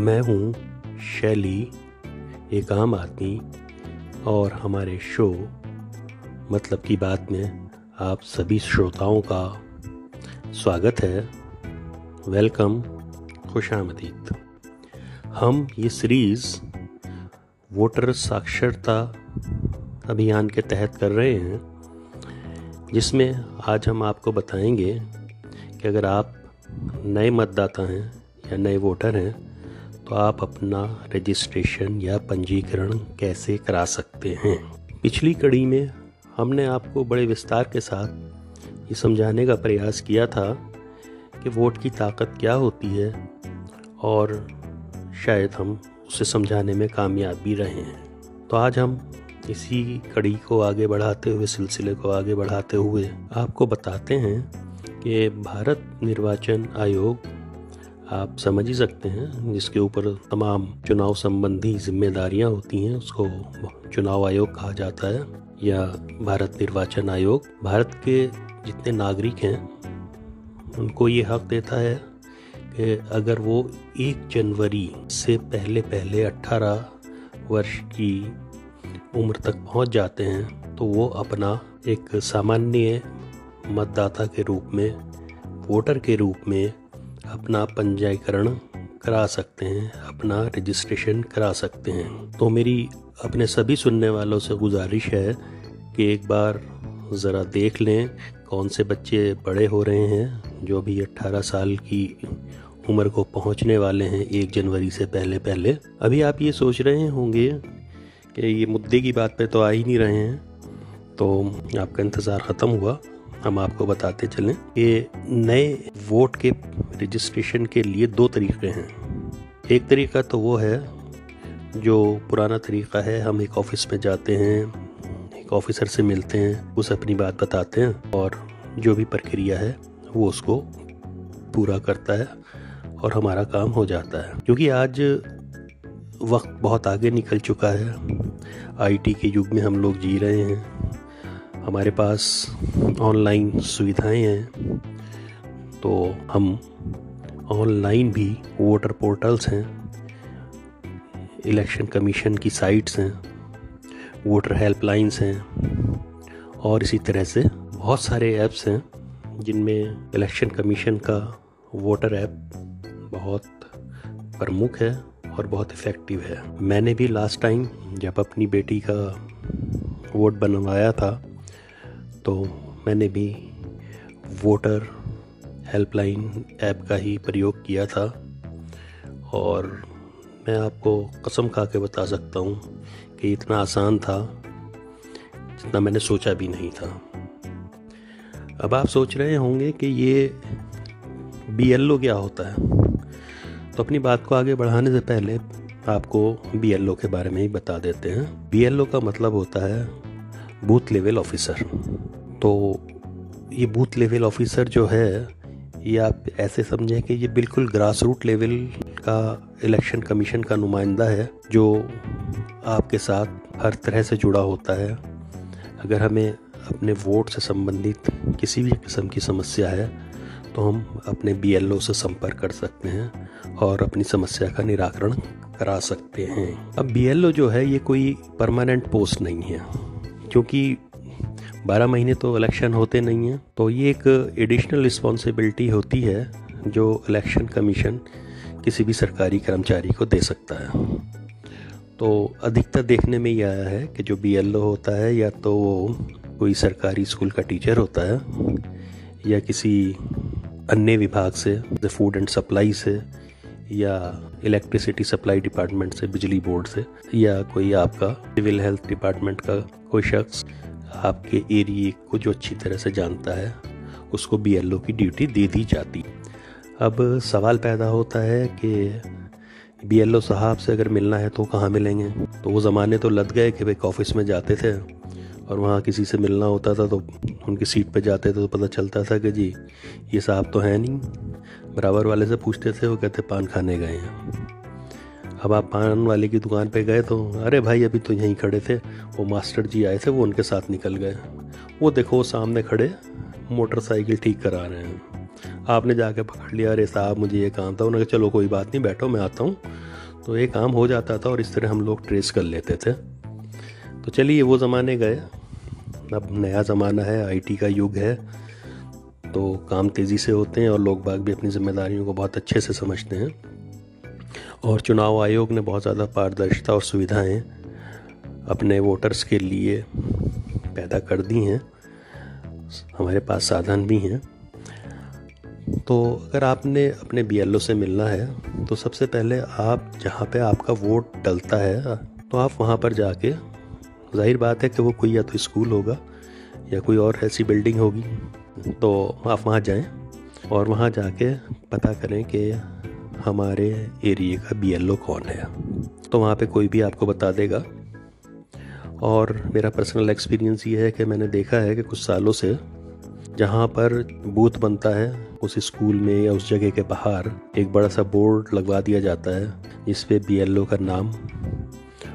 मैं हूँ शैली, एक आम आदमी, और हमारे शो मतलब की बात में आप सभी श्रोताओं का स्वागत है। वेलकम, खुश आमदीद। हम ये सीरीज़ वोटर साक्षरता अभियान के तहत कर रहे हैं, जिसमें आज हम आपको बताएँगे कि अगर आप नए मतदाता हैं या नए वोटर हैं तो आप अपना रजिस्ट्रेशन या पंजीकरण कैसे करा सकते हैं? पिछली कड़ी में हमने आपको बड़े विस्तार के साथ ये समझाने का प्रयास किया था कि वोट की ताकत क्या होती है और शायद हम उसे समझाने में कामयाब भी रहे हैं। तो आज हम इसी कड़ी को आगे बढ़ाते हुए, सिलसिले को आगे बढ़ाते हुए आपको बताते हैं कि भारत निर्वाचन आयोग आप समझ ही सकते हैं, जिसके ऊपर तमाम चुनाव संबंधी जिम्मेदारियाँ होती हैं, उसको चुनाव आयोग कहा जाता है, या भारत निर्वाचन आयोग। भारत के जितने नागरिक हैं, उनको ये हक देता है कि अगर वो एक जनवरी से पहले पहले 18 वर्ष की उम्र तक पहुँच जाते हैं तो वो अपना एक सामान्य मतदाता के रूप में, वोटर के रूप में अपना पंजीकरण करा सकते हैं, अपना रजिस्ट्रेशन करा सकते हैं। तो मेरी अपने सभी सुनने वालों से गुजारिश है कि एक बार ज़रा देख लें कौन से बच्चे बड़े हो रहे हैं, जो भी 18 साल की उम्र को पहुँचने वाले हैं एक जनवरी से पहले पहले। अभी आप ये सोच रहे होंगे कि ये मुद्दे की बात पे तो आ ही नहीं रहे हैं तो आपका इंतज़ार ख़त्म हुआ। हम आपको बताते चलें कि नए वोट के रजिस्ट्रेशन के लिए दो तरीके हैं। एक तरीका तो वो है, जो पुराना तरीका है, हम एक ऑफ़िस में जाते हैं, एक ऑफिसर से मिलते हैं, उसे अपनी बात बताते हैं, और जो भी प्रक्रिया है, वो उसको पूरा करता है, और हमारा काम हो जाता है। क्योंकि आज वक्त बहुत आगे निकल चुका है आईटी के युग में हम लोग जी रहे हैं हमारे पास ऑनलाइन सुविधाएँ हैं तो हम ऑनलाइन भी वोटर पोर्टल्स हैं, इलेक्शन कमीशन की साइट्स हैं, वोटर हेल्पलाइंस हैं, और इसी तरह से बहुत सारे ऐप्स हैं, जिनमें इलेक्शन कमीशन का वोटर ऐप बहुत प्रमुख है और बहुत इफ़ेक्टिव है। मैंने भी लास्ट टाइम जब अपनी बेटी का वोट बनवाया था तो मैंने भी वोटर हेल्पलाइन ऐप का ही प्रयोग किया था और मैं आपको कसम खा के बता सकता हूँ कि इतना आसान था जितना मैंने सोचा भी नहीं था। अब आप सोच रहे होंगे कि ये ओ क्या होता है? तो अपनी बात को आगे बढ़ाने से पहले आपको ओ के बारे में ही बता देते हैं। ओ का मतलब होता है बूथ लेवल ऑफिसर तो ये बूथ लेवल ऑफिसर जो है, ये आप ऐसे समझें कि ये बिल्कुल ग्रास रूट लेवल का इलेक्शन कमीशन का नुमाइंदा है, जो आपके साथ हर तरह से जुड़ा होता है। अगर हमें अपने वोट से संबंधित किसी भी किस्म की समस्या है तो हम अपने बीएलओ से संपर्क कर सकते हैं और अपनी समस्या का निराकरण करा सकते हैं। अब BLO जो है, ये कोई परमानेंट पोस्ट नहीं है, क्योंकि बारह महीने तो इलेक्शन होते नहीं हैं। तो ये एक एडिशनल रिस्पॉन्सिबिलिटी होती है जो इलेक्शन कमीशन किसी भी सरकारी कर्मचारी को दे सकता है। तो अधिकतर देखने में ये आया है कि जो बीएलओ होता है या तो वो कोई सरकारी स्कूल का टीचर होता है या किसी अन्य विभाग से फ़ूड एंड सप्लाई से, या इलेक्ट्रिसिटी सप्लाई डिपार्टमेंट से, बिजली बोर्ड से, या कोई आपका सिविल हेल्थ डिपार्टमेंट का कोई शख्स आपके एरिए को जो अच्छी तरह से जानता है, उसको बीएलओ की ड्यूटी दे दी जाती। अब सवाल पैदा होता है कि बीएलओ साहब से अगर मिलना है तो कहाँ मिलेंगे? तो वो ज़माने तो लग गए कि भाई ऑफ़िस में जाते थे और वहाँ किसी से मिलना होता था तो उनकी सीट पे जाते थे तो पता चलता था कि जी, ये साहब तो हैं नहीं। बराबर वाले से पूछते थे, वो कहते, पान खाने गए हैं। अब आप पान वाले की दुकान पे गए तो अरे भाई, अभी तो यहीं खड़े थे। वो मास्टर जी आए थे, वो उनके साथ निकल गए। वो देखो सामने खड़े, मोटरसाइकिल ठीक करा रहे हैं। आपने जाके पकड़ लिया, अरे साहब, मुझे ये काम था। उन्होंने कहा, चलो, कोई बात नहीं, बैठो, मैं आता हूँ। तो ये काम हो जाता था और इस तरह हम लोग ट्रेस कर लेते थे। तो चलिए, वो ज़माने गए। अब नया ज़माना है आईटी का युग है। तो काम तेज़ी से होते हैं और लोग बाग भी अपनी जिम्मेदारियों को बहुत अच्छे से समझते हैं। और चुनाव आयोग ने बहुत ज़्यादा पारदर्शिता और सुविधाएँ अपने वोटर्स के लिए पैदा कर दी हैं। हमारे पास साधन भी हैं। तो अगर आपने अपने बीएलओ से मिलना है तो सबसे पहले आप जहाँ पे आपका वोट डलता है तो आप वहाँ पर जाके, ज़ाहिर बात है कि वो कोई या तो स्कूल होगा, या कोई और ऐसी बिल्डिंग होगी तो आप वहाँ जाएँ और वहाँ जाके पता करें कि हमारे एरिए का बीएलओ कौन है? तो वहाँ पे कोई भी आपको बता देगा। और मेरा पर्सनल एक्सपीरियंस ये है कि मैंने देखा है कि कुछ सालों से जहाँ पर बूथ बनता है, उस स्कूल में या उस जगह के बाहर एक बड़ा सा बोर्ड लगवा दिया जाता है, जिस पे बी का नाम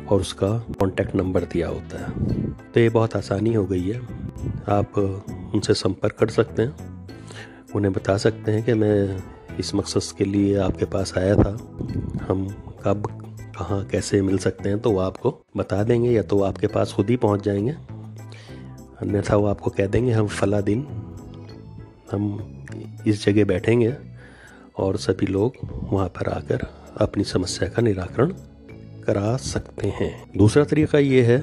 और उसका कॉन्टैक्ट नंबर दिया होता है। तो ये बहुत आसानी हो गई है। आप उनसे संपर्क कर सकते हैं। उन्हें बता सकते हैं कि मैं इस मकसद के लिए आपके पास आया था। हम कब, कहाँ, कैसे मिल सकते हैं तो वो आपको बता देंगे या तो आपके पास खुद ही पहुँच जाएँगे। अन्यथा वो आपको कह देंगे, हम फला दिन, हम इस जगह बैठेंगे और सभी लोग वहाँ पर आकर अपनी समस्या का निराकरण करा सकते हैं। दूसरा तरीका ये है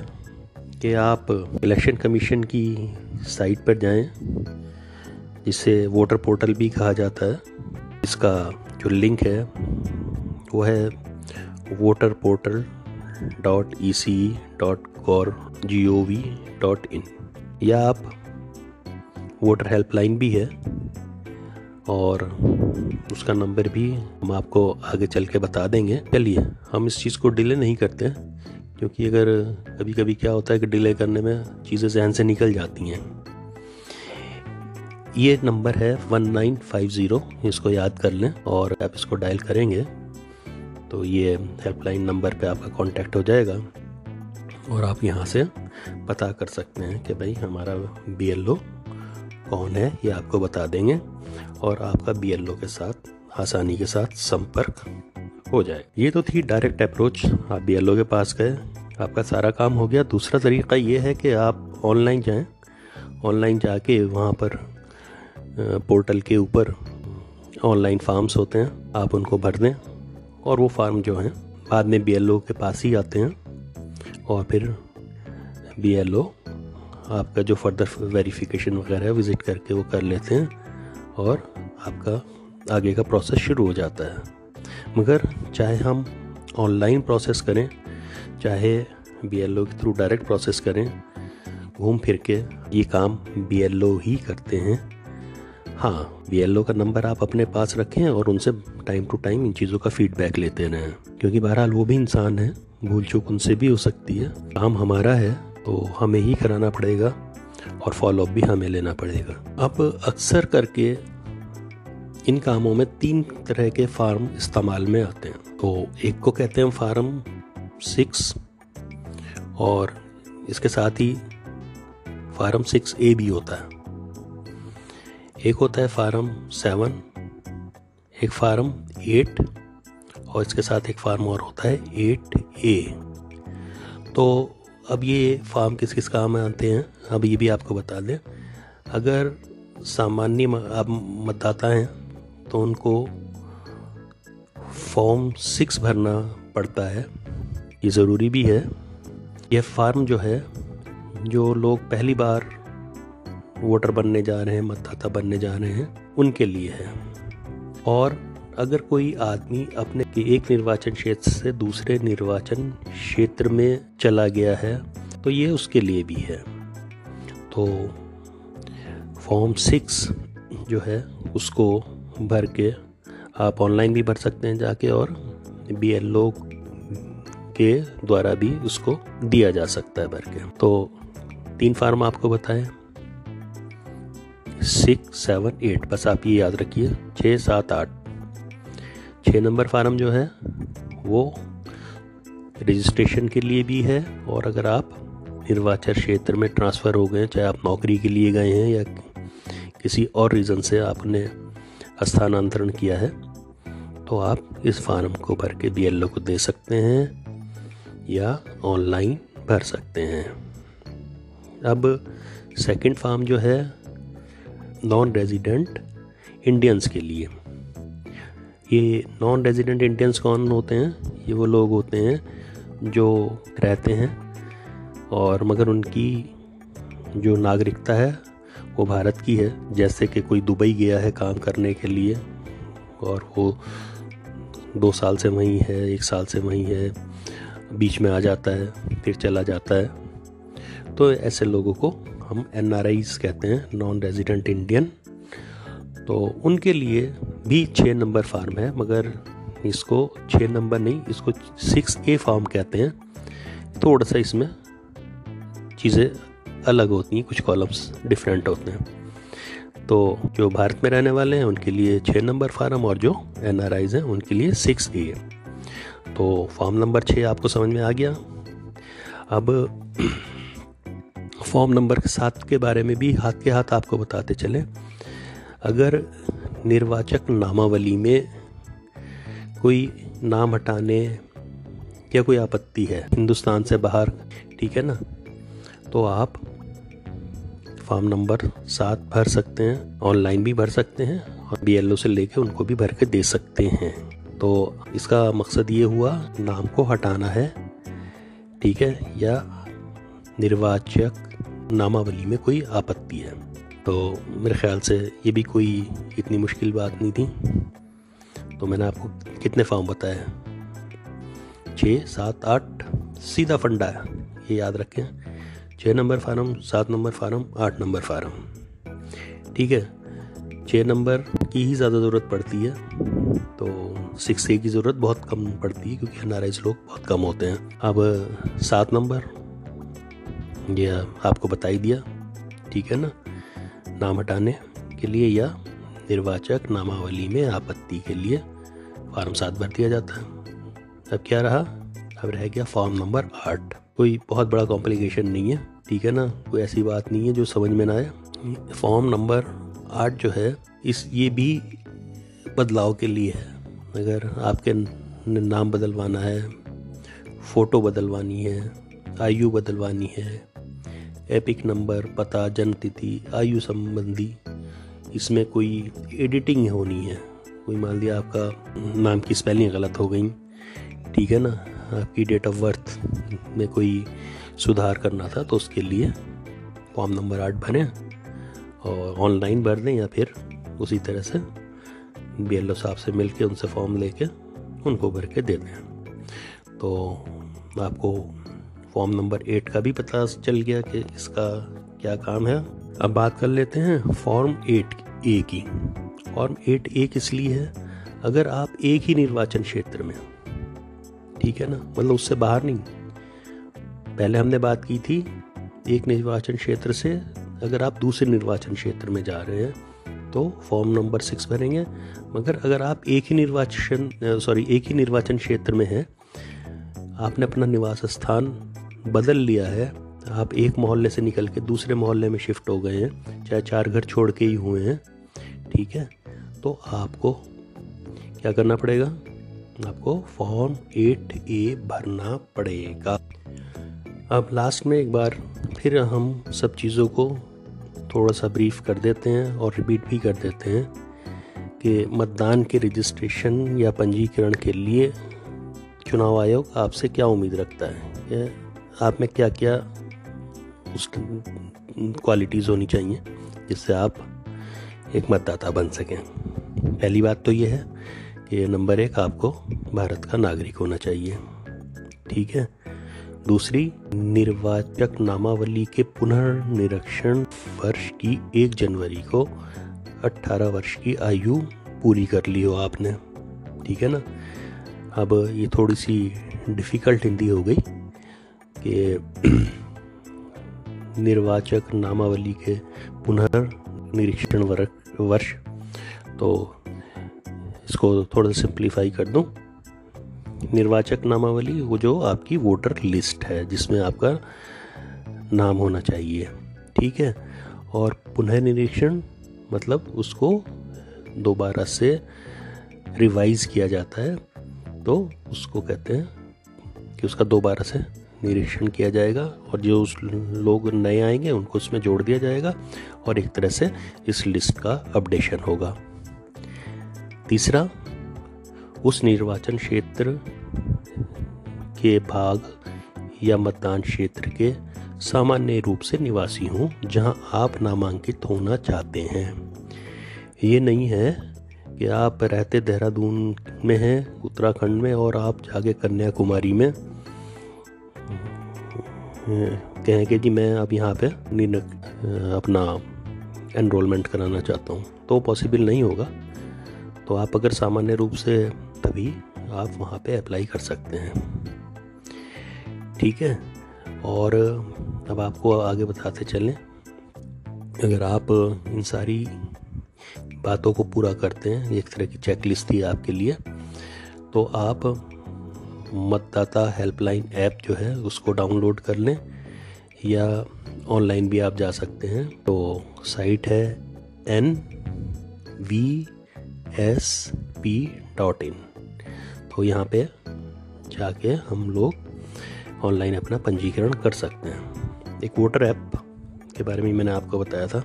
कि आप इलेक्शन कमीशन की साइट पर जाएँ, जिसे वोटर पोर्टल भी कहा जाता है। इसका जो लिंक है, वो है voter portal dot E C dot gov G O V dot in या आप वोटर हेल्पलाइन भी है और उसका नंबर भी हम आपको आगे चल के बता देंगे। चलिए, हम इस चीज़ को डिले नहीं करते क्योंकि अगर कभी कभी क्या होता है कि डिले करने में चीज़ें जहन से निकल जाती हैं। ये नंबर है वन नाइन फाइव ज़ीरो, इसको याद कर लें और आप इसको डायल करेंगे तो ये हेल्पलाइन नंबर पे आपका कांटेक्ट हो जाएगा और आप यहाँ से पता कर सकते हैं कि भाई हमारा बीएलओ कौन है, ये आपको बता देंगे और आपका बीएलओ के साथ, आसानी के साथ संपर्क हो जाए। ये तो थी डायरेक्ट अप्रोच, आप बीएलओ के पास गए, आपका सारा काम हो गया। दूसरा तरीका ये है कि आप ऑनलाइन जाएँ, ऑनलाइन जाके वहाँ पर पोर्टल के ऊपर ऑनलाइन फार्म्स होते हैं, आप उनको भर दें और वो फार्म जो हैं, बाद में बीएलओ के पास ही आते हैं और फिर बीएलओ आपका जो फर्दर वेरिफिकेशन वगैरह है विज़िट करके वो कर लेते हैं और आपका आगे का प्रोसेस शुरू हो जाता है। मगर चाहे हम ऑनलाइन प्रोसेस करें, चाहे बीएलओ के थ्रू डायरेक्ट प्रोसेस करें, घूम फिर के ये काम बीएलओ ही करते हैं। हाँ बी का नंबर आप अपने पास रखें और उनसे टाइम टू टाइम इन चीज़ों का फीडबैक लेते रहें। क्योंकि बहरहाल वो भी इंसान है, भूल चूक उनसे भी हो सकती है। काम हमारा है तो हमें ही कराना पड़ेगा और फॉलोअप भी हमें लेना पड़ेगा। अब अक्सर करके इन कामों में तीन तरह के फार्म इस्तेमाल में आते हैं। तो एक को कहते हैं फार्म सिक्स और इसके साथ ही फार्म सिक्स ए भी होता है। एक होता है फार्म सेवन, एक फार्म एट और इसके साथ एक फार्म और होता है एट ए। तो अब ये फार्म किस किस काम आते हैं, अब ये भी आपको बता दें। अगर सामान्य आप मतदाता हैं तो उनको फॉर्म सिक्स भरना पड़ता है, ये ज़रूरी भी है। यह फार्म जो है, जो लोग पहली बार वोटर बनने जा रहे हैं मतदाता बनने जा रहे हैं, उनके लिए है। और अगर कोई आदमी अपने एक निर्वाचन क्षेत्र से दूसरे निर्वाचन क्षेत्र में चला गया है तो ये उसके लिए भी है। तो फॉर्म सिक्स जो है, उसको भर के आप ऑनलाइन भी भर सकते हैं जाके और बी एल ओ के द्वारा भी उसको दिया जा सकता है भर के। तो तीन फार्म आपको बताएँ। Six, seven, eight. बस आप ये याद रखिए, छः, सात, आठ। छः नंबर फार्म जो है, वो रजिस्ट्रेशन के लिए भी है और अगर आप निर्वाचन क्षेत्र में ट्रांसफ़र हो गए, चाहे आप नौकरी के लिए गए हैं या किसी और रीज़न से आपने स्थानांतरण किया है तो आप इस फार्म को भर के बी को दे सकते हैं या ऑनलाइन भर सकते हैं। अब सेकंड फार्म जो है नॉन रेजिडेंट इंडियंस के लिए। ये नॉन रेजिडेंट इंडियंस कौन होते हैं? ये वो लोग होते हैं जो रहते हैं और मगर उनकी जो नागरिकता है, वो भारत की है। जैसे कि कोई दुबई गया है काम करने के लिए और वो दो साल से वहीं है, एक साल से वहीं है, बीच में आ जाता है, फिर चला जाता है। तो ऐसे लोगों को हम एन कहते हैं नॉन रेजिडेंट इंडियन तो उनके लिए भी छः नंबर फार्म है, मगर इसको छः नंबर नहीं, इसको सिक्स ए फार्म कहते हैं। थोड़ा सा इसमें चीज़ें अलग होती हैं, कुछ कॉलम्स डिफरेंट होते हैं। तो जो भारत में रहने वाले हैं, उनके लिए छः नंबर फार्म और जो एन हैं, उनके लिए सिक्स ए तो फॉर्म नंबर छः आपको समझ में आ गया। अब फॉर्म नंबर सात के बारे में भी हाथ के हाथ आपको बताते चले। अगर निर्वाचक नामावली में कोई नाम हटाने या कोई आपत्ति है, हिंदुस्तान से बाहर, ठीक है ना? तो आप फॉर्म नंबर सात भर सकते हैं ऑनलाइन भी भर सकते हैं और बीएलओ से लेके उनको भी भर के दे सकते हैं। तो इसका मकसद ये हुआ, नाम को हटाना है, ठीक है? या निर्वाचक नामावली में कोई आपत्ति है? तो मेरे ख्याल से ये भी कोई इतनी मुश्किल बात नहीं थी। तो मैंने आपको कितने फॉर्म बताए छः, सात, आठ, सीधा फंडा है, ये याद रखें। छः नंबर फार्म, सात नंबर फार्म, आठ नंबर फार्म। ठीक है, छः नंबर की ही ज़्यादा ज़रूरत पड़ती है तो सिक्स ए की ज़रूरत बहुत कम पड़ती है, क्योंकि एन लोग बहुत कम होते हैं। अब सात नंबर ये आपको बता ही दिया, ठीक है ना? नाम हटाने के लिए या निर्वाचक नामावली में आपत्ति के लिए फॉर्म सात भर दिया जाता है। अब क्या रहा? अब रह गया फॉर्म नंबर आठ। कोई बहुत बड़ा कॉम्प्लिकेशन नहीं है, ठीक है ना? कोई ऐसी बात नहीं है जो समझ में ना आए। फॉर्म नंबर आठ जो है, इस ये भी बदलाव के लिए है। अगर आपके नाम बदलवाना है, फ़ोटो बदलवानी है, आयु बदलवानी है एपिक नंबर पता जन्म तिथि आयु संबंधी, इसमें कोई एडिटिंग होनी है। कोई मान लिया आपका नाम की स्पेलिंग गलत हो गई। ठीक है ना? आपकी डेट ऑफ़ बर्थ में कोई सुधार करना था तो उसके लिए फॉर्म नंबर आठ भरें और ऑनलाइन भर दें या फिर उसी तरह से बी एल साहब से मिल के उनसे फॉर्म लेके, उनको भर के दे दें। तो आपको फॉर्म नंबर एट का भी पता चल गया कि इसका क्या काम है। अब बात कर लेते हैं फॉर्म एट ए की। फॉर्म एट ए किस लिए है? अगर आप एक ही निर्वाचन क्षेत्र में ठीक है ना? मतलब उससे बाहर नहीं। पहले हमने बात की थी एक निर्वाचन क्षेत्र से, अगर आप दूसरे निर्वाचन क्षेत्र में जा रहे हैं तो फॉर्म नंबर सिक्स भरेंगे। मगर अगर आप एक ही निर्वाचन, सॉरी, एक ही निर्वाचन क्षेत्र में हैं, आपने अपना निवास स्थान बदल लिया है। आप एक मोहल्ले से निकल के दूसरे मोहल्ले में शिफ्ट हो गए हैं, चाहे चार घर छोड़ के ही हुए हैं, ठीक है? तो आपको क्या करना पड़ेगा? आपको फॉर्म एट ए भरना पड़ेगा। अब लास्ट में एक बार फिर हम सब चीज़ों को थोड़ा सा ब्रीफ कर देते हैं और रिपीट भी कर देते हैं कि मतदान के रजिस्ट्रेशन या पंजीकरण के लिए चुनाव आयोग आपसे क्या उम्मीद रखता है? आप में क्या क्या उस क्वालिटीज़ होनी चाहिए जिससे आप एक मतदाता बन सकें? पहली बात तो ये है कि नंबर एक आपको भारत का नागरिक होना चाहिए, ठीक है? दूसरी, निर्वाचक नामावली के पुनर्निरीक्षण वर्ष की एक जनवरी को 18 वर्ष की आयु पूरी कर ली हो आपने, ठीक है ना? अब ये थोड़ी सी डिफ़िकल्ट हिंदी हो गई। कि निर्वाचक नामावली के पुनर्निरीक्षण वर्ष। तो इसको थोड़ा सिंप्लीफाई कर दूँ। निर्वाचक नामावली, वो जो आपकी वोटर लिस्ट है, जिसमें आपका नाम होना चाहिए, ठीक है? और पुनः निरीक्षण मतलब उसको दोबारा से रिवाइज किया जाता है तो उसको कहते हैं कि उसका दोबारा से निरीक्षण किया जाएगा और जो उस लोग नए आएँगे, उनको उसमें जोड़ दिया जाएगा और एक तरह से इस लिस्ट का अपडेशन होगा। तीसरा, उस निर्वाचन क्षेत्र के भाग या मतदान क्षेत्र के सामान्य रूप से निवासी हूँ जहाँ आप नामांकित होना चाहते हैं। ये नहीं है कि आप रहते देहरादून में हैं, उत्तराखंड में, और आप जाके कन्याकुमारी में। कहें कि जी मैं अब यहाँ पे अपना एनरोलमेंट कराना चाहता हूँ। तो पॉसिबल नहीं होगा। तो आप अगर सामान्य रूप से तभी आप वहाँ पे अप्लाई कर सकते हैं। ठीक है? और अब आपको आगे बताते चलें। अगर आप इन सारी बातों को पूरा करते हैं, एक तरह की चेक लिस्ट थी आपके लिए तो आप मतदाता हेल्पलाइन ऐप जो है, उसको डाउनलोड कर लें, या ऑनलाइन भी आप जा सकते हैं। तो साइट है N V S P dot in तो यहाँ पे जाके हम लोग ऑनलाइन अपना पंजीकरण कर सकते हैं। एक वोटर ऐप के बारे में मैंने आपको बताया था।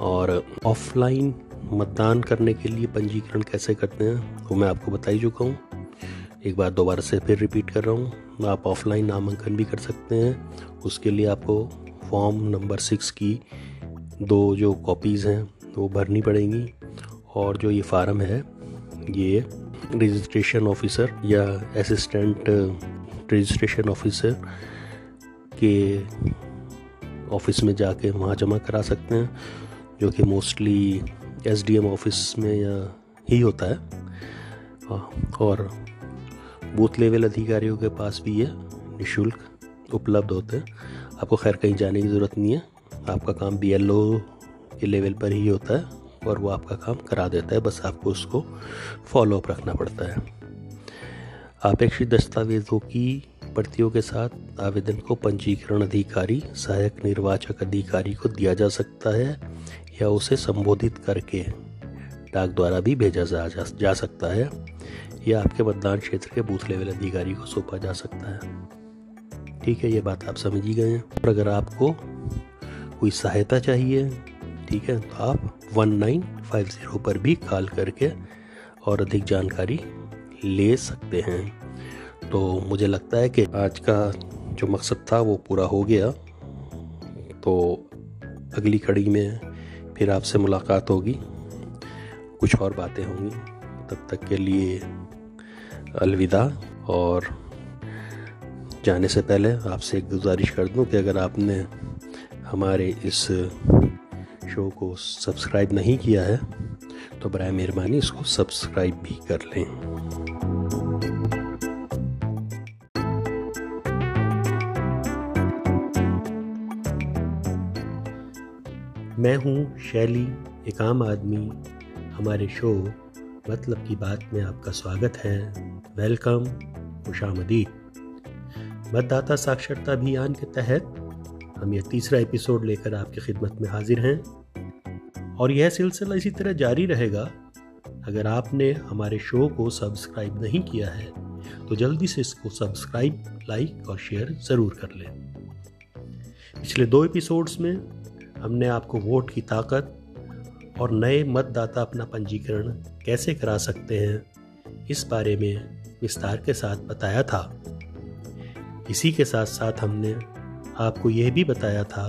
और ऑफलाइन मतदान करने के लिए पंजीकरण कैसे करते हैं, वो मैं आपको बता ही चुका हूँ। एक बार दोबारा से फिर रिपीट कर रहा हूँ। आप ऑफलाइन नामांकन भी कर सकते हैं। उसके लिए आपको फॉर्म नंबर सिक्स की दो जो कॉपीज़ हैं वो भरनी पड़ेंगी। और जो ये फार्म है ये रजिस्ट्रेशन ऑफिसर या असिस्टेंट रजिस्ट्रेशन ऑफिसर के ऑफ़िस में जाके वहाँ जमा करा सकते हैं जो कि mostly S D M office में या ही होता है। हाँ, और बूथ लेवल अधिकारियों के पास भी ये निःशुल्क उपलब्ध होते हैं। आपको खैर कहीं जाने की ज़रूरत नहीं है। आपका काम बीएलओ के लेवल पर ही होता है और वो आपका काम करा देता है। बस आपको उसको फॉलोअप रखना पड़ता है। अपेक्षित दस्तावेज़ों की प्रतियों के साथ आवेदन को पंजीकरण अधिकारी, सहायक निर्वाचक अधिकारी को दिया जा सकता है या उसे संबोधित करके डाक द्वारा भी भेजा जा, जा, जा सकता है या आपके मतदान क्षेत्र के बूथ लेवल अधिकारी को सौंपा जा सकता है। ठीक है ये बात आप समझ ही गए हैं। और अगर आपको कोई सहायता चाहिए ठीक है तो आप वन नाइन फाइव ज़ीरो पर भी कॉल करके और अधिक जानकारी ले सकते हैं। तो मुझे लगता है कि आज का जो मकसद था वो पूरा हो गया। तो अगली कड़ी में फिर आपसे मुलाकात होगी। कुछ और बातें होंगी। तब तक के लिए अलविदा और जाने से पहले आपसे एक गुजारिश कर दूँ कि अगर आपने हमारे इस शो को सब्सक्राइब नहीं किया है तो बर मेहरबानी इसको सब्सक्राइब भी कर लें। मैं हूँ शैली, एक आम आदमी हमारे शो मतलब की बात में आपका स्वागत है। वेलकम खुशामदीद मतदाता साक्षरता अभियान के तहत हम यह तीसरा एपिसोड लेकर आपकी खिदमत में हाजिर हैं। और यह सिलसिला इसी तरह जारी रहेगा, अगर आपने हमारे शो को सब्सक्राइब नहीं किया है तो जल्दी से इसको सब्सक्राइब, लाइक और शेयर ज़रूर कर लें। पिछले दो एपिसोड्स में हमने आपको वोट की ताकत और नए मतदाता अपना पंजीकरण कैसे करा सकते हैं, इस बारे में विस्तार के साथ बताया था। इसी के साथ साथ हमने आपको यह भी बताया था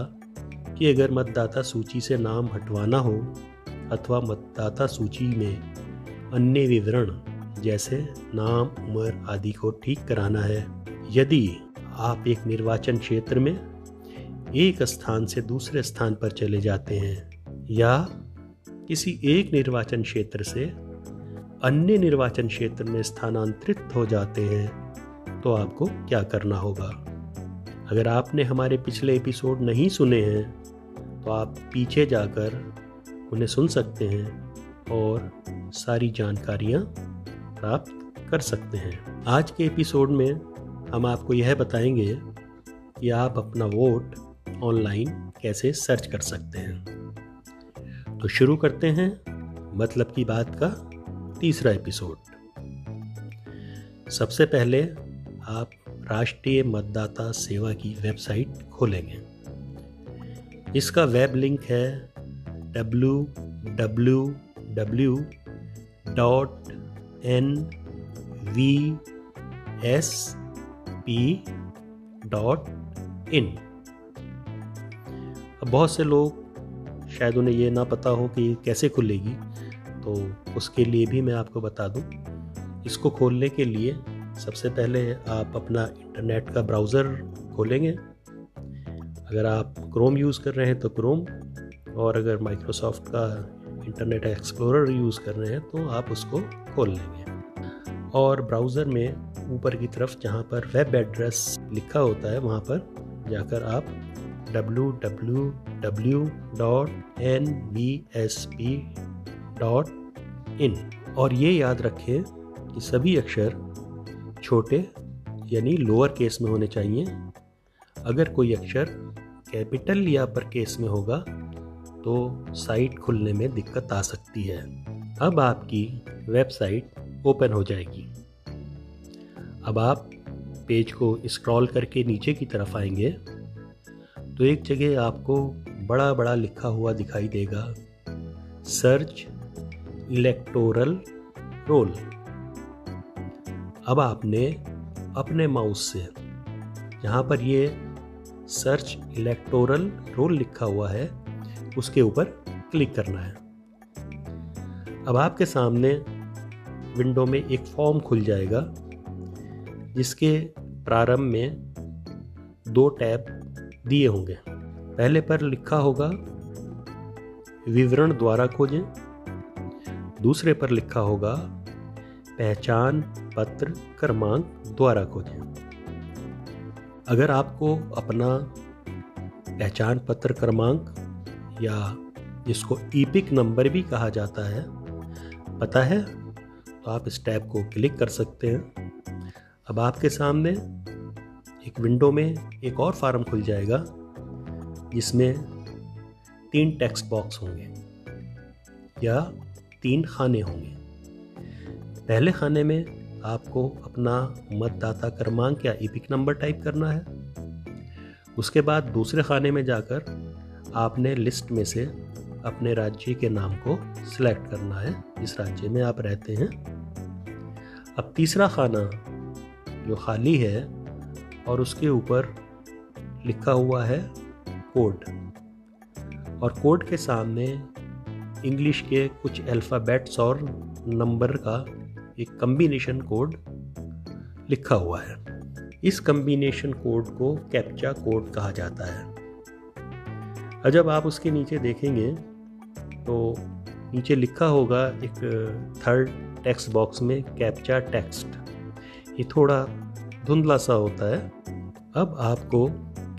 कि अगर मतदाता सूची से नाम हटवाना हो अथवा मतदाता सूची में अन्य विवरण जैसे नाम, उम्र आदि को ठीक कराना है, यदि आप एक निर्वाचन क्षेत्र में एक स्थान से दूसरे स्थान पर चले जाते हैं या किसी एक निर्वाचन क्षेत्र से अन्य निर्वाचन क्षेत्र में स्थानांतरित हो जाते हैं तो आपको क्या करना होगा? अगर आपने हमारे पिछले एपिसोड नहीं सुने हैं तो आप पीछे जाकर उन्हें सुन सकते हैं और सारी जानकारियाँ प्राप्त कर सकते हैं। आज के एपिसोड में हम आपको यह बताएँगे कि आप अपना वोट ऑनलाइन कैसे सर्च कर सकते हैं। तो शुरू करते हैं मतलब की बात का तीसरा एपिसोड। सबसे पहले आप राष्ट्रीय मतदाता सेवा की वेबसाइट खोलेंगे। इसका वेब लिंक है W W W dot N V S P dot in बहुत से लोग शायद उन्हें ये ना पता हो कि कैसे खुलेगी तो उसके लिए भी मैं आपको बता दूँ, इसको खोलने के लिए सबसे पहले आप अपना इंटरनेट का ब्राउज़र खोलेंगे। अगर आप क्रोम यूज़ कर रहे हैं तो क्रोम, और अगर माइक्रोसॉफ्ट का इंटरनेट एक्सप्लोरर यूज़ कर रहे हैं तो आप उसको खोल लेंगे। और ब्राउज़र में ऊपर की तरफ़ जहाँ पर वेब एड्रेस लिखा होता है, वहाँ पर जाकर आप www.nvsp.in और ये याद रखें कि सभी अक्षर छोटे यानी लोअर केस में होने चाहिए। अगर कोई अक्षर कैपिटल या अपर केस में होगा तो साइट खुलने में दिक्कत आ सकती है। अब आपकी वेबसाइट ओपन हो जाएगी। अब आप पेज को स्क्रॉल करके नीचे की तरफ़ आएँगे। तो एक जगह आपको बड़ा बड़ा लिखा हुआ दिखाई देगा, सर्च इलेक्टोरल रोल. अब आपने अपने माउस से यहाँ पर ये सर्च इलेक्टोरल रोल लिखा हुआ है, उसके ऊपर क्लिक करना है। अब आपके सामने विंडो में एक फॉर्म खुल जाएगा, जिसके प्रारंभ में दो टैब दिए होंगे। पहले पर लिखा होगा, विवरण द्वारा खोजें। दूसरे पर लिखा होगा, पहचान पत्र क्रमांक द्वारा खोजें। अगर आपको अपना पहचान पत्र क्रमांक या जिसको ईपिक नंबर भी कहा जाता है, पता है तो आप इस टैब को क्लिक कर सकते हैं। अब आपके सामने एक विंडो में एक और फार्म खुल जाएगा, जिसमें तीन टेक्स्ट बॉक्स होंगे या तीन खाने होंगे। पहले खाने में आपको अपना मतदाता क्रमांक या ईपिक नंबर टाइप करना है। उसके बाद दूसरे खाने में जाकर आपने लिस्ट में से अपने राज्य के नाम को सिलेक्ट करना है, जिस राज्य में आप रहते हैं। अब तीसरा खाना जो खाली है और उसके ऊपर लिखा हुआ है कोड। और कोड के सामने इंग्लिश के कुछ अल्फ़ाबेट्स और नंबर का एक कम्बिनेशन कोड लिखा हुआ है। इस कम्बिनेशन कोड को कैप्चा कोड कहा जाता है। जब आप उसके नीचे देखेंगे तो नीचे लिखा होगा एक थर्ड टेक्स्ट बॉक्स में कैप्चा टेक्स्ट ये थोड़ा धुंधला सा होता है। अब आपको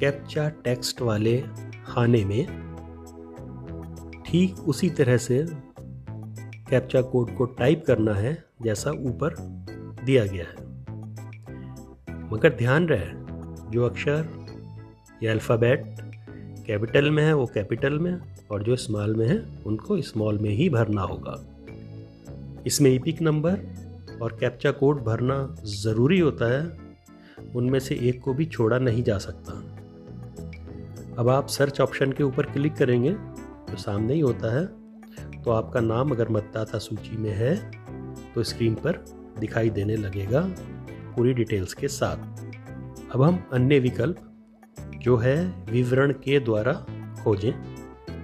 कैप्चा टेक्स्ट वाले खाने में ठीक उसी तरह से कैप्चा कोड को टाइप करना है, जैसा ऊपर दिया गया है। मगर ध्यान रहे, जो अक्षर या अल्फ़ाबेट कैपिटल में है, वो कैपिटल में, और जो स्मॉल में है, उनको स्मॉल में ही भरना होगा। इसमें ईपिक नंबर और कैप्चा कोड भरना ज़रूरी होता है उनमें से एक को भी छोड़ा नहीं जा सकता। अब आप सर्च ऑप्शन के ऊपर क्लिक करेंगे तो सामने ही होता है तो आपका नाम अगर मतदाता सूची में है तो स्क्रीन पर दिखाई देने लगेगा पूरी डिटेल्स के साथ। अब हम अन्य विकल्प, जो है विवरण के द्वारा खोजें,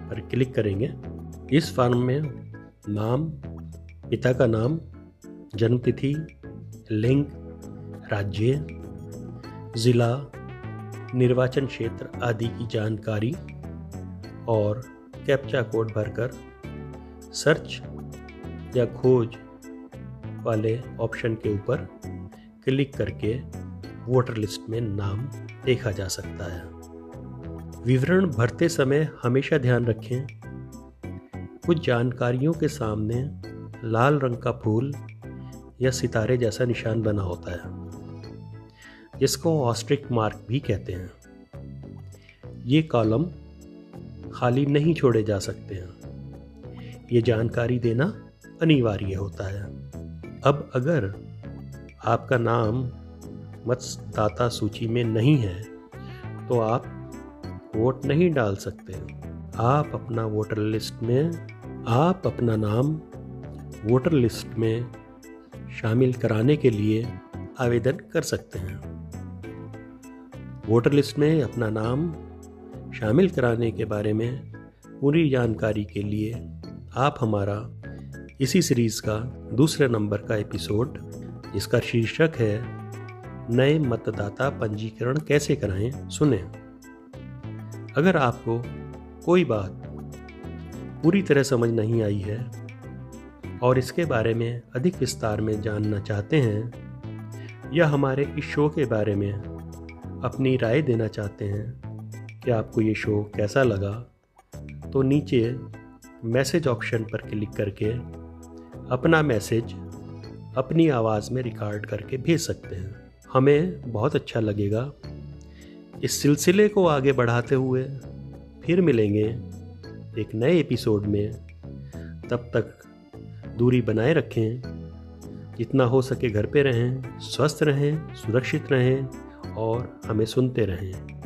पर क्लिक करेंगे। इस फॉर्म में नाम, पिता का नाम, जन्मतिथि लिंग राज्य ज़िला निर्वाचन क्षेत्र आदि की जानकारी और कैप्चा कोड भरकर सर्च या खोज वाले ऑप्शन के ऊपर क्लिक करके वोटर लिस्ट में नाम देखा जा सकता है। विवरण भरते समय हमेशा ध्यान रखें। कुछ जानकारियों के सामने लाल रंग का फूल या सितारे जैसा निशान बना होता है। जिसको ऑस्ट्रिक मार्क भी कहते हैं। ये कॉलम खाली नहीं छोड़े जा सकते हैं। ये जानकारी देना अनिवार्य होता है। अब अगर आपका नाम मतदाता सूची में नहीं है तो आप वोट नहीं डाल सकते। आप अपना वोटर लिस्ट में, आप अपना नाम वोटर लिस्ट में शामिल कराने के लिए आवेदन कर सकते हैं। वोटर लिस्ट में अपना नाम शामिल कराने के बारे में पूरी जानकारी के लिए आप हमारा इसी सीरीज़ का दूसरे नंबर का एपिसोड, जिसका शीर्षक है, नए मतदाता पंजीकरण कैसे कराएँ, सुने। अगर आपको कोई बात पूरी तरह समझ नहीं आई है, और इसके बारे में अधिक विस्तार में जानना चाहते हैं, या हमारे इस शो के बारे में अपनी राय देना चाहते हैं, कि आपको ये शो कैसा लगा तो नीचे मैसेज ऑप्शन पर क्लिक करके अपना मैसेज अपनी आवाज़ में रिकॉर्ड करके भेज सकते हैं। हमें बहुत अच्छा लगेगा। इस सिलसिले को आगे बढ़ाते हुए फिर मिलेंगे एक नए एपिसोड में। तब तक दूरी बनाए रखें, जितना हो सके घर पे रहें, स्वस्थ रहें, सुरक्षित रहें। और हमें सुनते रहें।